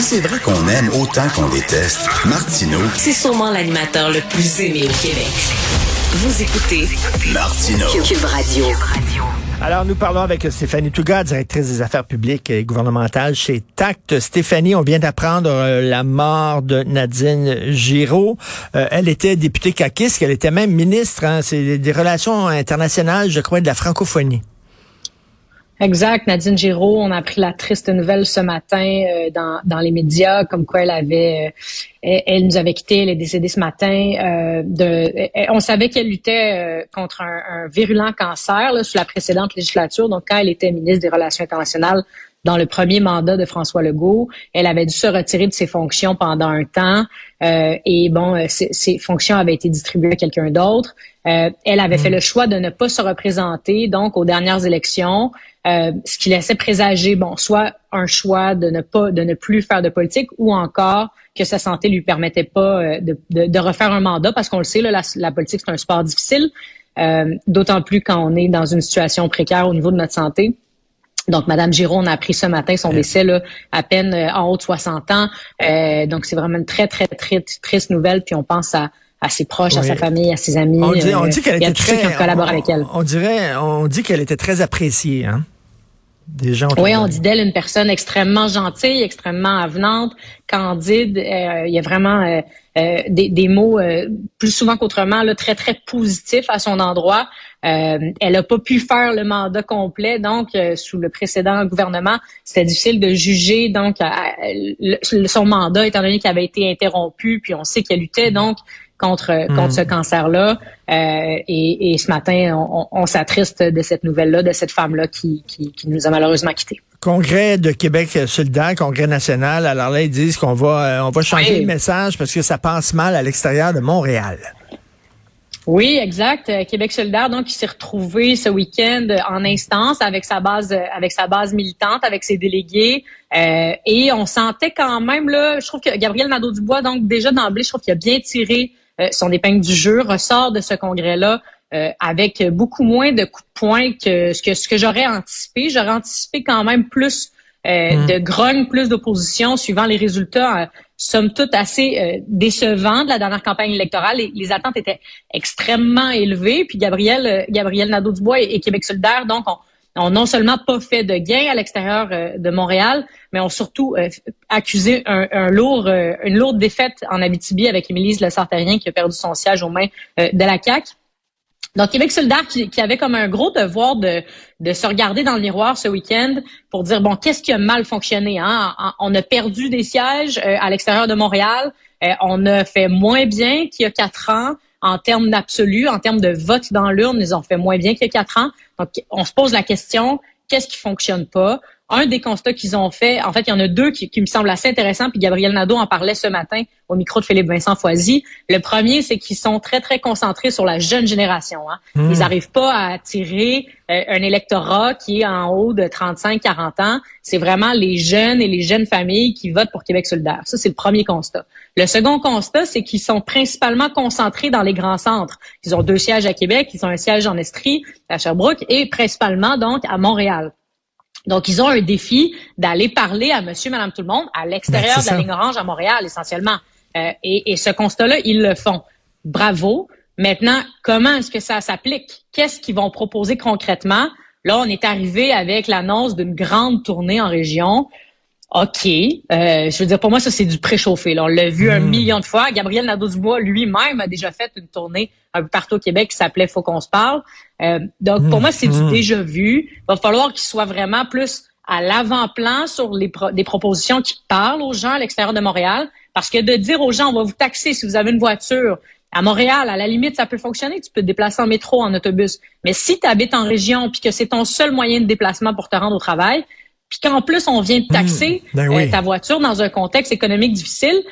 Si c'est vrai qu'on aime autant qu'on déteste, Martineau, C'est sûrement l'animateur le plus aimé au Québec. Vous écoutez Martineau. Cube Radio. Alors, nous parlons avec Stéphanie Touga, directrice des affaires publiques et gouvernementales chez TACT. Stéphanie, on vient d'apprendre euh, la mort de Nadine Giraud. Euh, elle était députée caquiste, elle était même ministre hein, c'est des relations internationales, je crois, de la francophonie. Exact. Nadine Giraud, on a appris la triste nouvelle ce matin euh, dans, dans les médias, comme quoi elle avait, euh, elle, nous avait quitté, elle est décédée ce matin. Euh, on savait qu'elle luttait contre un, un, virulent cancer là, sous la précédente législature. Donc, quand elle était ministre des Relations internationales dans le premier mandat de François Legault, elle avait dû se retirer de ses fonctions pendant un temps. et bon, ses, fonctions avaient été distribuées à quelqu'un d'autre. elle avait fait le choix de ne pas se représenter donc aux dernières élections. Euh, ce qui laissait présager, bon, soit un choix de ne pas, de ne plus faire de politique, ou encore que sa santé lui permettait pas euh, de, de, de refaire un mandat, parce qu'on le sait, là, la, la politique c'est un sport difficile, euh, d'autant plus quand on est dans une situation précaire au niveau de notre santé. Donc, Madame Giraud, on a appris ce matin son décès là, à peine en haut de 60 ans. donc, c'est vraiment une très, très, très triste nouvelle. Puis on pense à, à ses proches, à sa famille, à ses amis. On dit, on dit qu'elle était très, on, avec elle. On dirait, on dit qu'elle était très appréciée, hein. Des gens. Oui, on dit d'elle une personne extrêmement gentille, extrêmement avenante, candide. Euh, il y a vraiment euh, euh, des, des, mots plus souvent qu'autrement là, très très positifs à son endroit. elle n'a pas pu faire le mandat complet, donc sous le précédent gouvernement, c'était difficile de juger donc son mandat étant donné qu'il avait été interrompu, puis on sait qu'elle luttait donc contre hmm. contre ce cancer-là. Euh, et, et, ce matin, on, on, s'attriste de cette nouvelle-là, de cette femme-là qui, qui, qui, nous a malheureusement quittés. Congrès de Québec solidaire, Congrès national. Alors là, ils disent qu'on va euh, on va changer le message parce que ça passe mal à l'extérieur de Montréal. Oui, exact. Euh, Québec solidaire, donc, il s'est retrouvé ce week-end en instance avec sa base, avec sa base militante, avec ses délégués. Euh, et on sentait quand même, là, je trouve que Gabriel Nadeau-Dubois, donc, déjà d'emblée, je trouve qu'il a bien tiré son épingle du jeu, ressort de ce congrès-là euh, avec beaucoup moins de coups de poing que ce que, ce que j'aurais anticipé. J'aurais anticipé quand même plus euh, mm. de grogne, plus d'opposition, suivant les résultats, somme toute assez décevants de la dernière campagne électorale. Les, les, attentes étaient extrêmement élevées. Puis Gabriel, Gabriel Nadeau-Dubois et, et, Québec solidaire, donc, on, ont non seulement pas fait de gains à l'extérieur euh, de Montréal, mais ont surtout euh, accusé euh, une lourde défaite en Abitibi avec Émilise Le Sartérien qui a perdu son siège aux mains de la CAQ. Donc, Québec solidaire qui, avait comme un gros devoir de, de se regarder dans le miroir ce week-end pour dire, bon, qu'est-ce qui a mal fonctionné? Hein? On a perdu des sièges à l'extérieur de Montréal. on a fait moins bien qu'il y a quatre ans en termes d'absolu, en termes de vote dans l'urne, ils ont fait moins bien qu'il y quatre ans. Donc, on se pose la question, qu'est-ce qui fonctionne pas? Un des constats qu'ils ont fait, en fait, il y en a deux qui, me semblent assez intéressants, puis Gabriel Nadeau en parlait ce matin au micro de Philippe Vincent Foisy. Le premier, c'est qu'ils sont très, très concentrés sur la jeune génération. Hein. Hmm. Ils n'arrivent pas à attirer euh, un électorat qui est en haut de 35-40 ans. C'est vraiment les jeunes et les jeunes familles qui votent pour Québec solidaire. Ça, c'est le premier constat. Le second constat, c'est qu'ils sont principalement concentrés dans les grands centres. Ils ont deux sièges à Québec, ils ont un siège en Estrie, à Sherbrooke, et principalement donc à Montréal. Donc, ils ont un défi d'aller parler à monsieur, madame, tout le monde à l'extérieur ben, de la ligne orange à Montréal, essentiellement. Euh, et, et, ce constat-là, ils le font. Bravo. Maintenant, comment est-ce que ça s'applique? Qu'est-ce qu'ils vont proposer concrètement? Là, on est arrivé avec l'annonce d'une grande tournée en région. OK. Euh, je veux dire, pour moi, ça, c'est du préchauffé. Là. On l'a vu un hmm. million de fois. Gabriel Nadeau-Dubois lui-même a déjà fait une tournée un peu partout au Québec qui s'appelait Faut qu'on se parle. Euh, donc, pour hmm. moi, c'est du hmm. déjà vu. Il va falloir qu'il soit vraiment plus à l'avant-plan sur les des propositions qui parlent aux gens à l'extérieur de Montréal. Parce que de dire aux gens, on va vous taxer si vous avez une voiture, à Montréal, à la limite, ça peut fonctionner. Tu peux te déplacer en métro, en autobus. Mais si tu habites en région puis que c'est ton seul moyen de déplacement pour te rendre au travail, puis qu'en plus on vient de taxer hmm. ben euh, ta voiture dans un contexte économique difficile,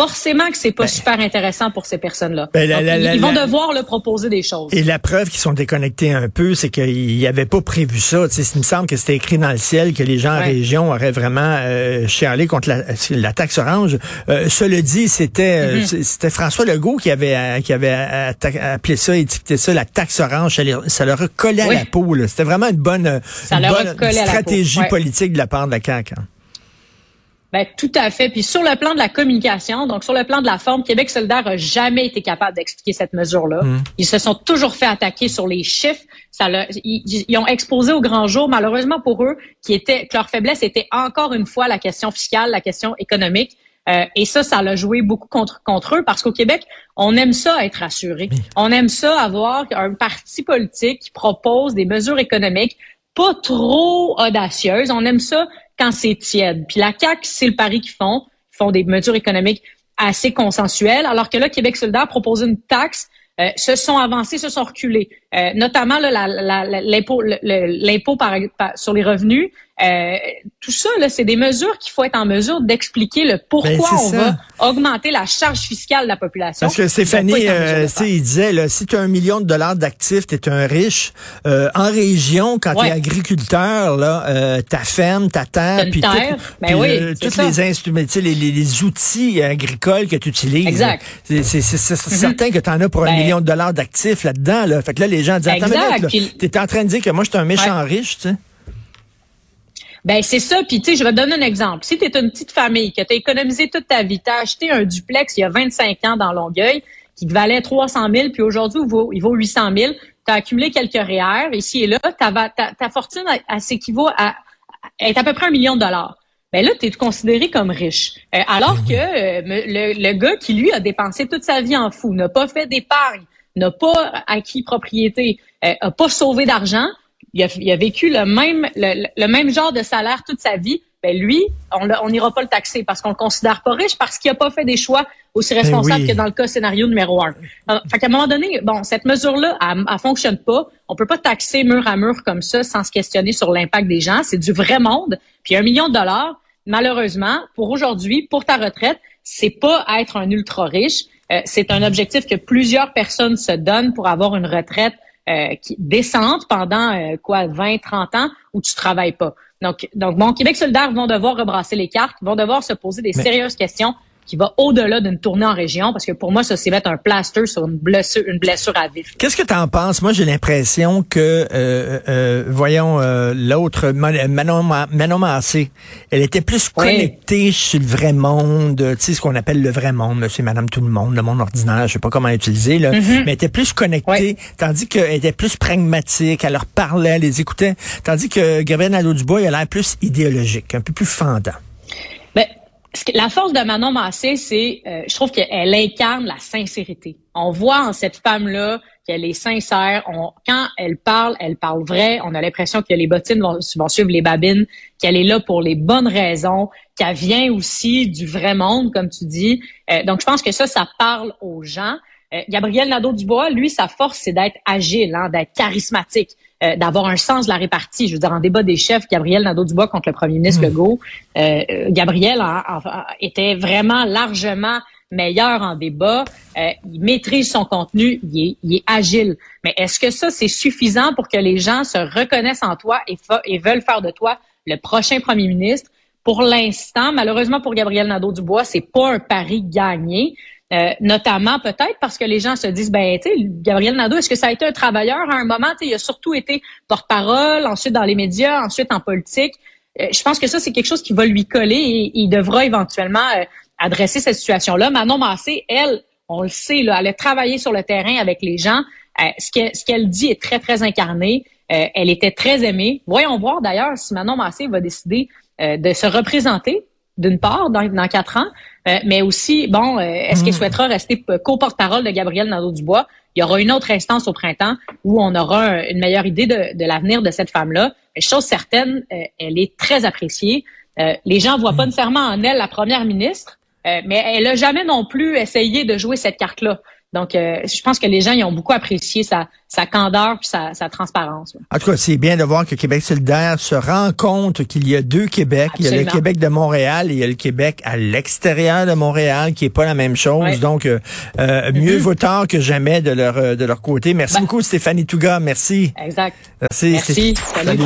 forcément que c'est pas ben. super intéressant pour ces personnes-là. Ben, ils, vont devoir le proposer des choses. Et la preuve qu'ils sont déconnectés un peu, c'est qu'ils n'avaient pas prévu ça. Tu sais, il me semble que c'était écrit dans le ciel que les gens en région auraient vraiment euh, chialé contre la, la taxe orange. Euh, cela dit, c'était euh, mm-hmm. c'était François Legault qui avait euh, qui avait appelé ça, étiqueté ça la taxe orange. Ça, leur collé à la peau. C'était vraiment une bonne, une bonne stratégie politique de la part de la CAQ. Hein. Ben, tout à fait. Puis sur le plan de la communication, donc sur le plan de la forme, Québec solidaire a jamais été capable d'expliquer cette mesure-là. Mmh. Ils se sont toujours fait attaquer sur les chiffres. Ça ils, ont exposé au grand jour, malheureusement pour eux, qui était, que leur faiblesse était encore une fois la question fiscale, la question économique. Euh, et ça, ça l'a joué beaucoup contre, contre eux parce qu'au Québec, on aime ça être assuré. On aime ça avoir un parti politique qui propose des mesures économiques pas trop audacieuses. On aime ça quand c'est tiède. Puis la CAQ, c'est le pari qu'ils font. Ils font des mesures économiques assez consensuelles, alors que là, Québec solidaire propose une taxe euh, se sont avancés, se sont reculés. Euh, notamment l'impôt sur les revenus. Euh, tout ça, c'est des mesures qu'il faut être en mesure d'expliquer le pourquoi ben, on va augmenter la charge fiscale de la population. Parce que Stéphanie, euh, il disait, là, si tu as un million de dollars d'actifs, tu es un riche. Euh, en région, quand tu es agriculteur, là, euh, ta ferme, ta terre, puis ben oui, tous les instruments, les, les, outils agricoles que tu utilises. Exact. C'est mm-hmm. certain que tu en as pour un ben million de dollars d'actifs là-dedans. Là. Fait que là, les gens disent, attends, tu es en train de dire que moi, je suis un méchant riche, tu sais? Ben c'est ça. Puis tu sais, je vais te donner un exemple. Si tu es une petite famille, que tu as économisé toute ta vie, tu as acheté un duplex il y a 25 ans dans Longueuil qui valait 300 000, puis aujourd'hui il vaut, il vaut 800 000, tu as accumulé quelques REER ici et là, ta, ta, fortune s'équivaut à, est à peu près un million de dollars. Ben là, tu es considéré comme riche. Euh, alors ben que euh, le, le, gars qui, lui, a dépensé toute sa vie en fou, n'a pas fait d'épargne, n'a pas acquis propriété, euh, a pas sauvé d'argent, il a, vécu le même, le, même genre de salaire toute sa vie, ben lui, on n'ira pas le taxer parce qu'on le considère pas riche parce qu'il a pas fait des choix aussi ben responsables que dans le cas scénario numéro un. fait qu'à un moment donné, bon, cette mesure-là, elle, elle, fonctionne pas. On peut pas taxer mur à mur comme ça sans se questionner sur l'impact des gens. C'est du vrai monde. Puis un million de dollars, malheureusement, pour aujourd'hui, pour ta retraite, c'est pas être un ultra riche. Euh, c'est un objectif que plusieurs personnes se donnent pour avoir une retraite euh, qui descendent pendant euh, quoi 20 30 ans où tu travailles pas. Donc donc bon Québec solidaire vont devoir rebrasser les cartes, vont devoir se poser des sérieuses questions qui va au-delà d'une tournée en région, parce que pour moi, ça, c'est mettre un plaster sur une blessure, une blessure à vif. Qu'est-ce que tu en penses? Moi, j'ai l'impression que, euh, euh, voyons, euh, l'autre, Manon, Manon Massé, elle était plus connectée sur le vrai monde, tu sais, ce qu'on appelle le vrai monde, monsieur, madame, tout le monde, le monde ordinaire, je sais pas comment l'utiliser, là, mm-hmm. mais elle était plus connectée, tandis qu'elle était plus pragmatique, elle leur parlait, elle les écoutait, tandis que Gabriel Nadeau-Dubois, il a l'air plus idéologique, un peu plus fendant. La force de Manon Massé, c'est, euh, je trouve qu'elle incarne la sincérité. On voit en cette femme-là qu'elle est sincère. On, quand elle parle, elle parle vrai. On a l'impression que les bottines vont, suivre les babines, qu'elle est là pour les bonnes raisons, qu'elle vient aussi du vrai monde, comme tu dis. Euh, donc, je pense que ça, ça parle aux gens. Euh, Gabriel Nadeau-Dubois, lui, sa force, c'est d'être agile, hein, d'être charismatique. Euh, d'avoir un sens de la répartie. Je veux dire, en débat des chefs, Gabriel Nadeau-Dubois contre le premier ministre hmm. Legault, euh, Gabriel était vraiment largement meilleur en débat. Euh, il maîtrise son contenu, il est, il est agile. Mais est-ce que ça, c'est suffisant pour que les gens se reconnaissent en toi et, et veulent faire de toi le prochain premier ministre? Pour l'instant, malheureusement pour Gabriel Nadeau-Dubois, c'est pas un pari gagné. Euh, notamment peut-être parce que les gens se disent ben tu sais Gabriel Nadeau est-ce que ça a été un travailleur à un moment? Il a surtout été porte-parole ensuite dans les médias ensuite en politique. Euh, je pense que ça c'est quelque chose qui va lui coller et il devra éventuellement euh, adresser cette situation là Manon Massé elle on le sait là elle a travaillé sur le terrain avec les gens. Ce qu'elle ce qu'elle dit est très très incarné. Elle était très aimée. Voyons voir d'ailleurs si Manon Massé va décider de se représenter d'une part, dans, dans quatre ans, euh, mais aussi, bon, euh, est-ce qu'il hmm. souhaitera rester co-porte-parole de Gabriel Nadeau-Dubois? Il y aura une autre instance au printemps où on aura une meilleure idée de, de l'avenir de cette femme-là. Chose certaine, euh, elle est très appréciée. les gens voient pas hmm. nécessairement en elle la première ministre, mais elle a jamais non plus essayé de jouer cette carte-là. Donc, euh, je pense que les gens ils ont beaucoup apprécié sa, sa candeur puis sa, sa transparence. En tout cas, c'est bien de voir que Québec solidaire se rend compte qu'il y a deux Québec. Il y a le Québec de Montréal et il y a le Québec à l'extérieur de Montréal, qui est pas la même chose. Donc, euh, euh, mieux mm-hmm. vaut tard que jamais de leur de leur côté. Merci ben beaucoup, Stéphanie Touga. Merci. Exact. Merci. Merci. Salut.